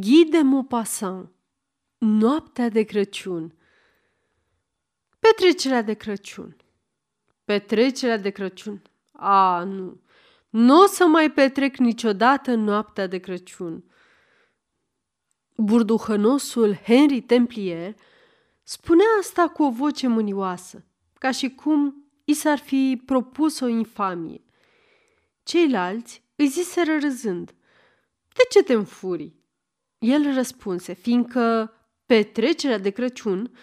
Guy de Maupassant Noaptea de Crăciun Petrecerea de Crăciun Petrecerea de Crăciun A, nu, nu o să mai petrec niciodată noaptea de Crăciun. Burduhănosul Henry Templier spunea asta cu o voce mânioasă, ca și cum i s-ar fi propus o infamie. Ceilalți îi ziseră râzând, De ce te înfuri? El răspunse, fiindcă petrecerea de Crăciun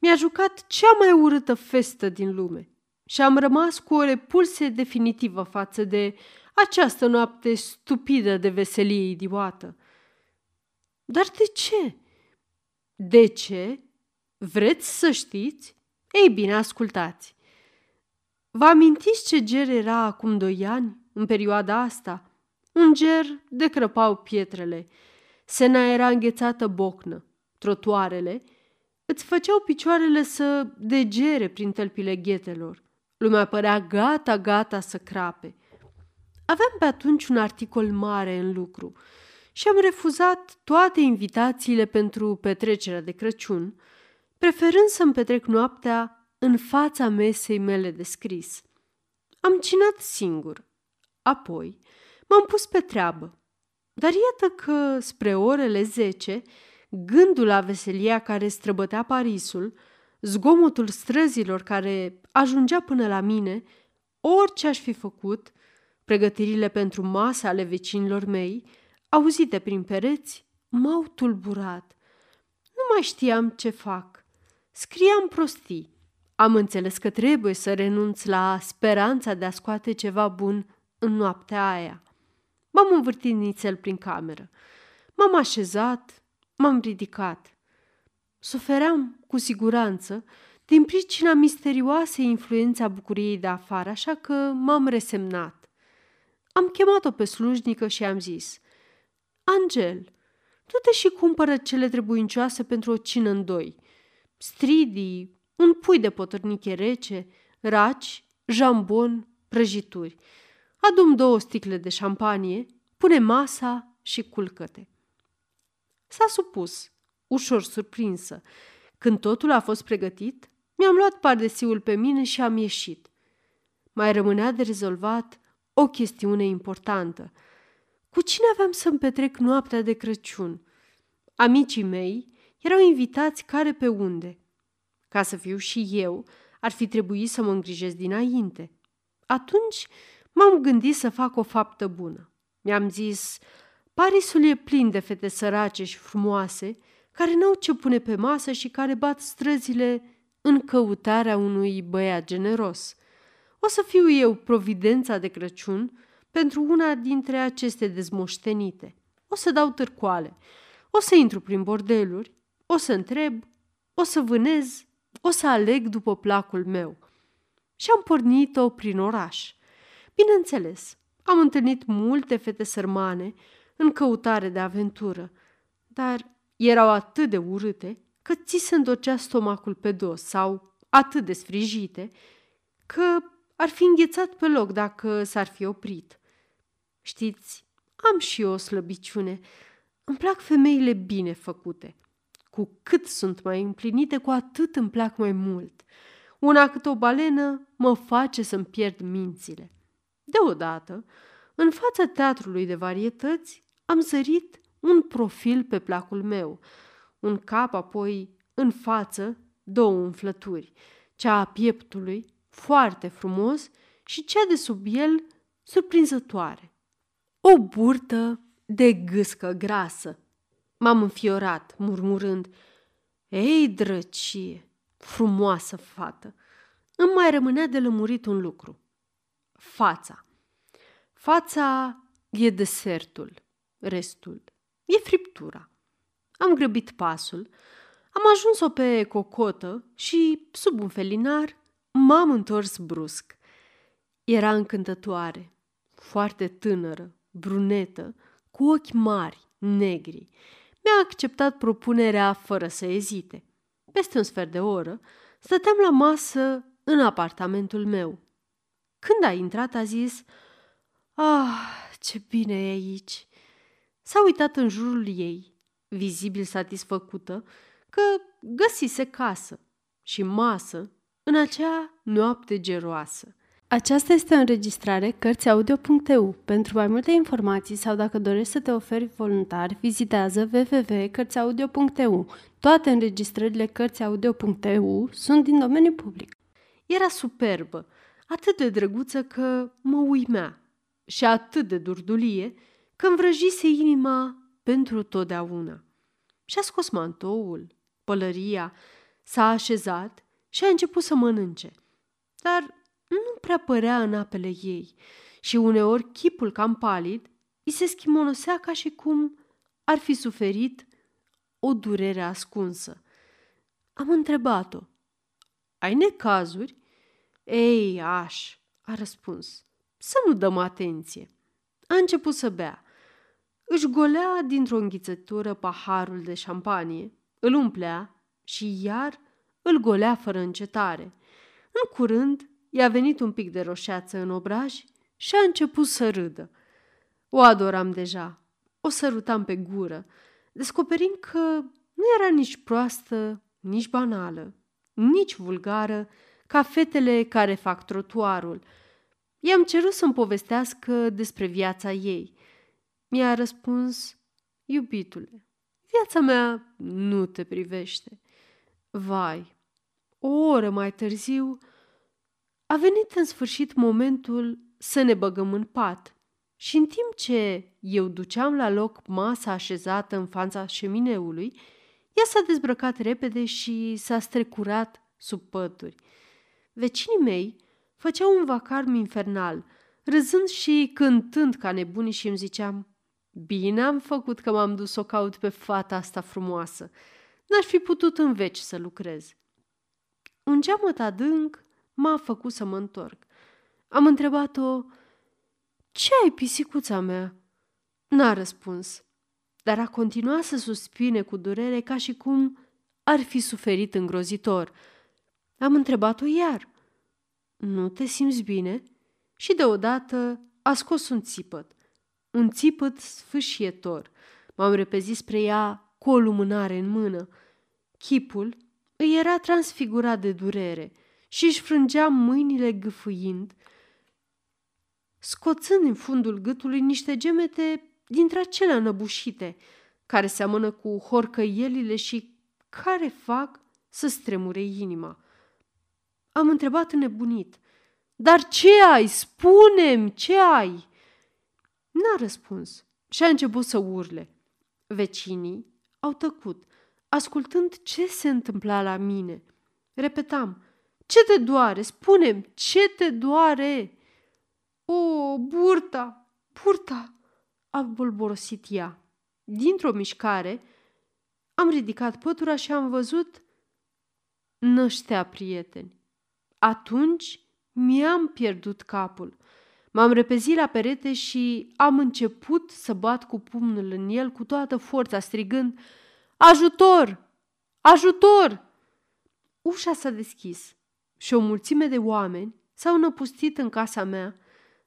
mi-a jucat cea mai urâtă festă din lume și am rămas cu o repulsie definitivă față de această noapte stupidă de veselie idiotă. Dar de ce? De ce? Vreți să știți? Ei bine, ascultați. Vă amintiți ce ger era acum doi ani, în perioada asta? Un ger de crăpau pietrele. Sena era înghețată bocnă. Trotuarele îți făceau picioarele să degere prin tălpile ghetelor. Lumea părea gata, gata să crape. Aveam pe atunci un articol mare în lucru și am refuzat toate invitațiile pentru petrecerea de Crăciun, preferând să-mi petrec noaptea în fața mesei mele de scris. Am cinat singur. Apoi m-am pus pe treabă. Dar iată că, spre orele zece, gândul la veselia care străbătea Parisul, zgomotul străzilor care ajungea până la mine, orice aș fi făcut, pregătirile pentru mase ale vecinilor mei, auzite prin pereți, m-au tulburat. Nu mai știam ce fac. Scriam prostii. Am înțeles că trebuie să renunț la speranța de a scoate ceva bun în noaptea aia. M-am învârtit nițel prin cameră. M-am așezat, m-am ridicat. Sufeream, cu siguranță, din pricina misterioasei influențe a bucuriei de afară, așa că m-am resemnat. Am chemat-o pe slujnică și am zis, Angel, du-te și cumpără cele trebuincioase pentru o cină în doi. Stridii, un pui de potărniche rece, raci, jambon, prăjituri. Adum două sticle de șampanie, pune masa și culcă-te. S-a supus, ușor surprinsă. Când totul a fost pregătit, mi-am luat pardesiul pe mine și am ieșit. Mai rămânea de rezolvat o chestiune importantă. Cu cine aveam să-mi petrec noaptea de Crăciun? Amicii mei erau invitați care pe unde. Ca să fiu și eu, ar fi trebuit să mă îngrijesc dinainte. Atunci m-am gândit să fac o faptă bună. Mi-am zis, Parisul e plin de fete sărace și frumoase, care n-au ce pune pe masă și care bat străzile în căutarea unui băiat generos. O să fiu eu providența de Crăciun pentru una dintre aceste dezmoștenite. O să dau târcoale, o să intru prin bordeluri, o să întreb, o să vânez, o să aleg după placul meu. Și am pornit-o prin oraș. Bineînțeles, am întâlnit multe fete sărmane în căutare de aventură, dar erau atât de urâte că ți se îndocea stomacul pe dos sau atât de sfrijite că ar fi înghețat pe loc dacă s-ar fi oprit. Știți, am și eu o slăbiciune. Îmi plac femeile bine făcute. Cu cât sunt mai împlinite, cu atât îmi plac mai mult. Una cât o balenă mă face să-mi pierd mințile. Deodată, în fața teatrului de varietăți, am zărit un profil pe placul meu, un cap apoi în față, două umflături, cea a pieptului, foarte frumos, și cea de sub el, surprinzătoare. O burtă de gâscă grasă. M-am înfiorat, murmurând, Ei, drăcie, frumoasă fată! Îmi mai rămânea de lămurit un lucru. Fața. Fața e desertul, restul e friptura. Am grăbit pasul, am ajuns-o pe cocotă și, sub un felinar, m-am întors brusc. Era încântătoare, foarte tânără, brunetă, cu ochi mari, negri. Mi-a acceptat propunerea fără să ezite. Peste un sfert de oră, stăteam la masă în apartamentul meu. Când a intrat, a zis, Ah, ce bine e aici! S-a uitat în jurul ei. vizibil satisfăcută, că găsise casă și masă în acea noapte geroasă. Aceasta este o înregistrare Cărțiaudio.eu. Pentru mai multe informații sau dacă dorești să te oferi voluntar, vizitează www.cărțiaudio.eu. Toate înregistrările Cărțiaudio.eu sunt din domeniu public. Era superbă, atât de drăguță că mă uimea și atât de durdulie că îmi vrăjise inima pentru totdeauna. Și-a scos mantoul, pălăria, s-a așezat și a început să mănânce. Dar nu prea părea în apele ei și uneori chipul cam palid îi se schimonosea ca și cum ar fi suferit o durere ascunsă. Am întrebat-o. Ai necazuri? Ei, aș, a răspuns. Să nu dăm atenție. A început să bea. Își golea dintr-o înghițătură paharul de șampanie, îl umplea și iar îl golea fără încetare. În curând i-a venit un pic de roșeață în obraj și a început să râdă. O adoram deja, o sărutam pe gură, descoperind că nu era nici proastă, nici banală, nici vulgară, ca fetele care fac trotuarul. I-am cerut să-mi povestească despre viața ei. Mi-a răspuns, iubitule, viața mea nu te privește. Vai, o oră mai târziu, a venit în sfârșit momentul să ne băgăm în pat și în timp ce eu duceam la loc masa așezată în fața șemineului, ea s-a dezbrăcat repede și s-a strecurat sub pături. Vecinii mei făceau un vacarm infernal, râzând și cântând ca nebunii și îmi ziceam Bine am făcut că m-am dus să o caut pe fata asta frumoasă. N-aș fi putut în veci să lucrez. Un geamăt adânc m-a făcut să mă întorc. Am întrebat-o, ce ai, pisicuța mea? N-a răspuns, dar a continuat să suspine cu durere ca și cum ar fi suferit îngrozitor. Am întrebat-o iar, nu te simți bine? Și deodată a scos un țipăt, un țipăt sfâșietor. M-am repezit spre ea cu o lumânare în mână. Chipul îi era transfigurat de durere – și își frângea mâinile gâfâind, scoțând în fundul gâtului niște gemete dintre acelea năbușite, care seamănă cu horcăielile și care fac să stremure inima. Am întrebat nebunit, dar ce ai? Spunem, ce ai? N-a răspuns și a început să urle. Vecinii au tăcut, ascultând ce se întâmpla la mine. Repetam, ce te doare? Spune-mi, ce te doare? O, burta, burta, a bolborosit ea. Dintr-o mișcare, am ridicat pătura și am văzut năștea prieteni. Atunci mi-am pierdut capul. M-am repezit la perete și am început să bat cu pumnul în el cu toată forța, strigând Ajutor! Ajutor! Ușa s-a deschis și o mulțime de oameni s-au năpustit în casa mea,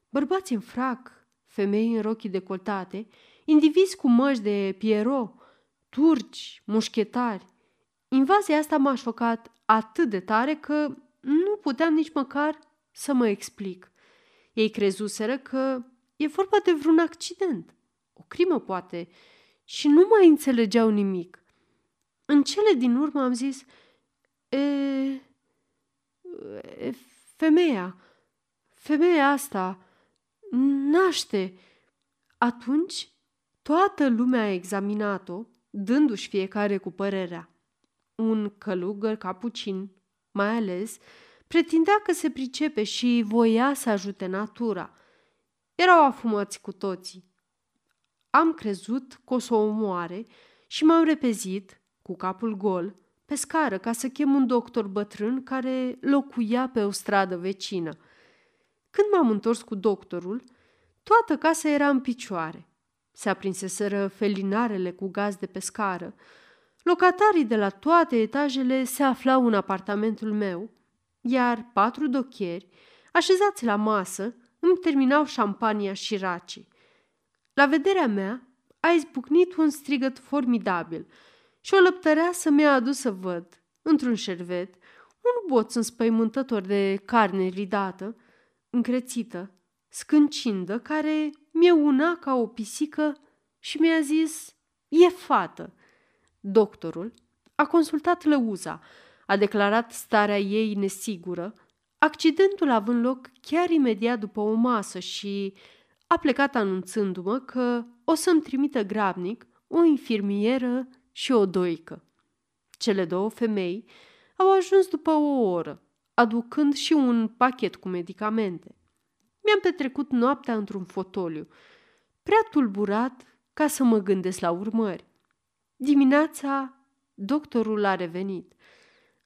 bărbați în frac, femei în rochii decoltate, indivizi cu măști de piero, turci, mușchetari. Invazia asta m-a șocat atât de tare că nu puteam nici măcar să mă explic. Ei crezuseră că e vorba de vreun accident, o crimă poate, și nu mai înțelegeau nimic. În cele din urmă am zis, e, femeia, femeia asta naște. Atunci toată lumea a examinat-o, dându-și fiecare cu părerea. Un călugăr capucin, mai ales, pretindea că se pricepe și voia să ajute natura. Erau afumăți cu toții. Am crezut că o să o omoare și m-am repezit, cu capul gol, pe scară ca să chem un doctor bătrân care locuia pe o stradă vecină. Când m-am întors cu doctorul, toată casa era în picioare. Se aprinseseră felinarele cu gaz de pe scară. Locatarii de la toate etajele se aflau în apartamentul meu, iar patru docheri, așezați la masă, îmi terminau șampania și racii. La vederea mea, a izbucnit un strigăt formidabil și o lăptăreasă mi-a adus să văd, într-un șervet, un boț înspăimântător de carne ridată, încrețită, scâncindă, care mi-e una ca o pisică și mi-a zis, e fată. Doctorul a consultat lăuza, a declarat starea ei nesigură, accidentul având loc chiar imediat după o masă și a plecat anunțându-mă că o să-mi trimită grabnic o infirmieră și o doică. Cele două femei au ajuns după o oră, aducând și un pachet cu medicamente. Mi-am petrecut noaptea într-un fotoliu, prea tulburat ca să mă gândesc la urmări. Dimineața, doctorul a revenit.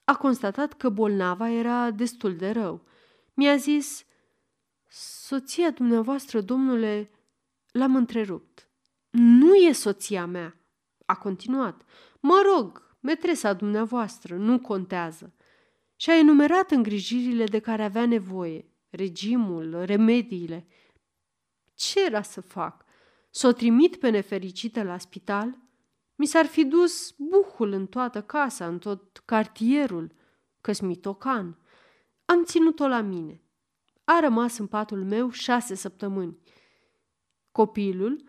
A constatat că bolnava era destul de rău. Mi-a zis, soția dumneavoastră, domnule, l-am întrerupt. Nu e soția mea, a continuat. Mă rog, metresa dumneavoastră, nu contează. Și a enumerat îngrijirile de care avea nevoie, regimul, remediile. Ce era să fac? Să o trimit pe nefericită la spital? Mi s-ar fi dus buhul în toată casa, în tot cartierul, căsmitocan. Am ținut-o la mine. A rămas în patul meu șase săptămâni. Copilul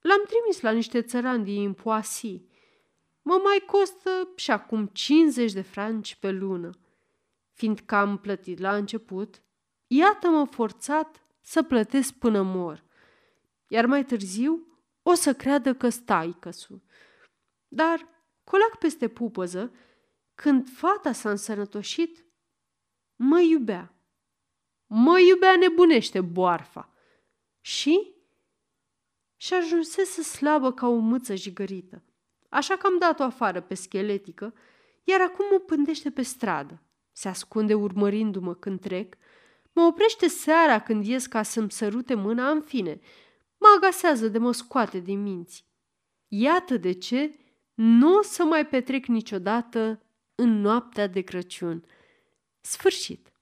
l-am trimis la niște țărani din Poasi. Mă mai costă și acum 50 de franci pe lună. Fiindcă am plătit la început, iată-mă forțat să plătesc până mor. Iar mai târziu o să creadă că stai căsu. Dar, colac peste pupăză, când fata s-a însănătoșit, mă iubea. Mă iubea nebunește boarfa. Și? Și ajunsese slabă ca o mâță jigărită. Așa că am dat-o afară pe scheletică, iar acum mă pândește pe stradă. Se ascunde urmărindu-mă când trec, mă oprește seara când ies ca să-mi sărute mâna, în fine, mă agasează de mă scoate din minți. Iată de ce nu o să mai petrec niciodată în noaptea de Crăciun. Sfârșit.